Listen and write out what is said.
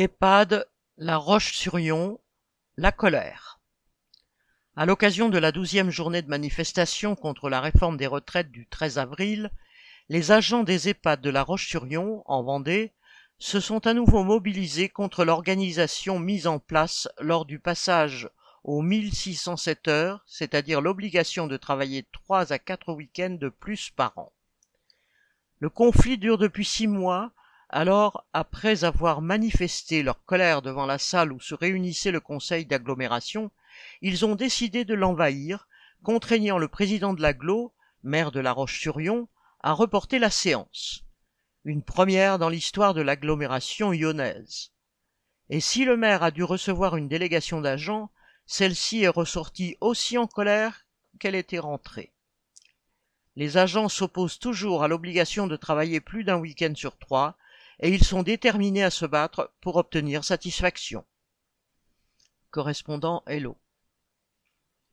EHPAD La Roche-sur-Yon, la colère. À l'occasion de la douzième journée de manifestation contre la réforme des retraites du 13 avril, les agents des EHPAD de La Roche-sur-Yon, en Vendée, se sont à nouveau mobilisés contre l'organisation mise en place lors du passage aux 1607 heures, c'est-à-dire l'obligation de travailler trois à quatre week-ends de plus par an. Le conflit dure depuis six mois alors, après avoir manifesté leur colère devant la salle où se réunissait le conseil d'agglomération, ils ont décidé de l'envahir, contraignant le président de l'agglo, maire de La Roche-sur-Yon, à reporter la séance. Une première dans l'histoire de l'agglomération lyonnaise. Et si le maire a dû recevoir une délégation d'agents, celle-ci est ressortie aussi en colère qu'elle était rentrée. Les agents s'opposent toujours à l'obligation de travailler plus d'un week-end sur trois, et ils sont déterminés à se battre pour obtenir satisfaction. Correspondant Hello.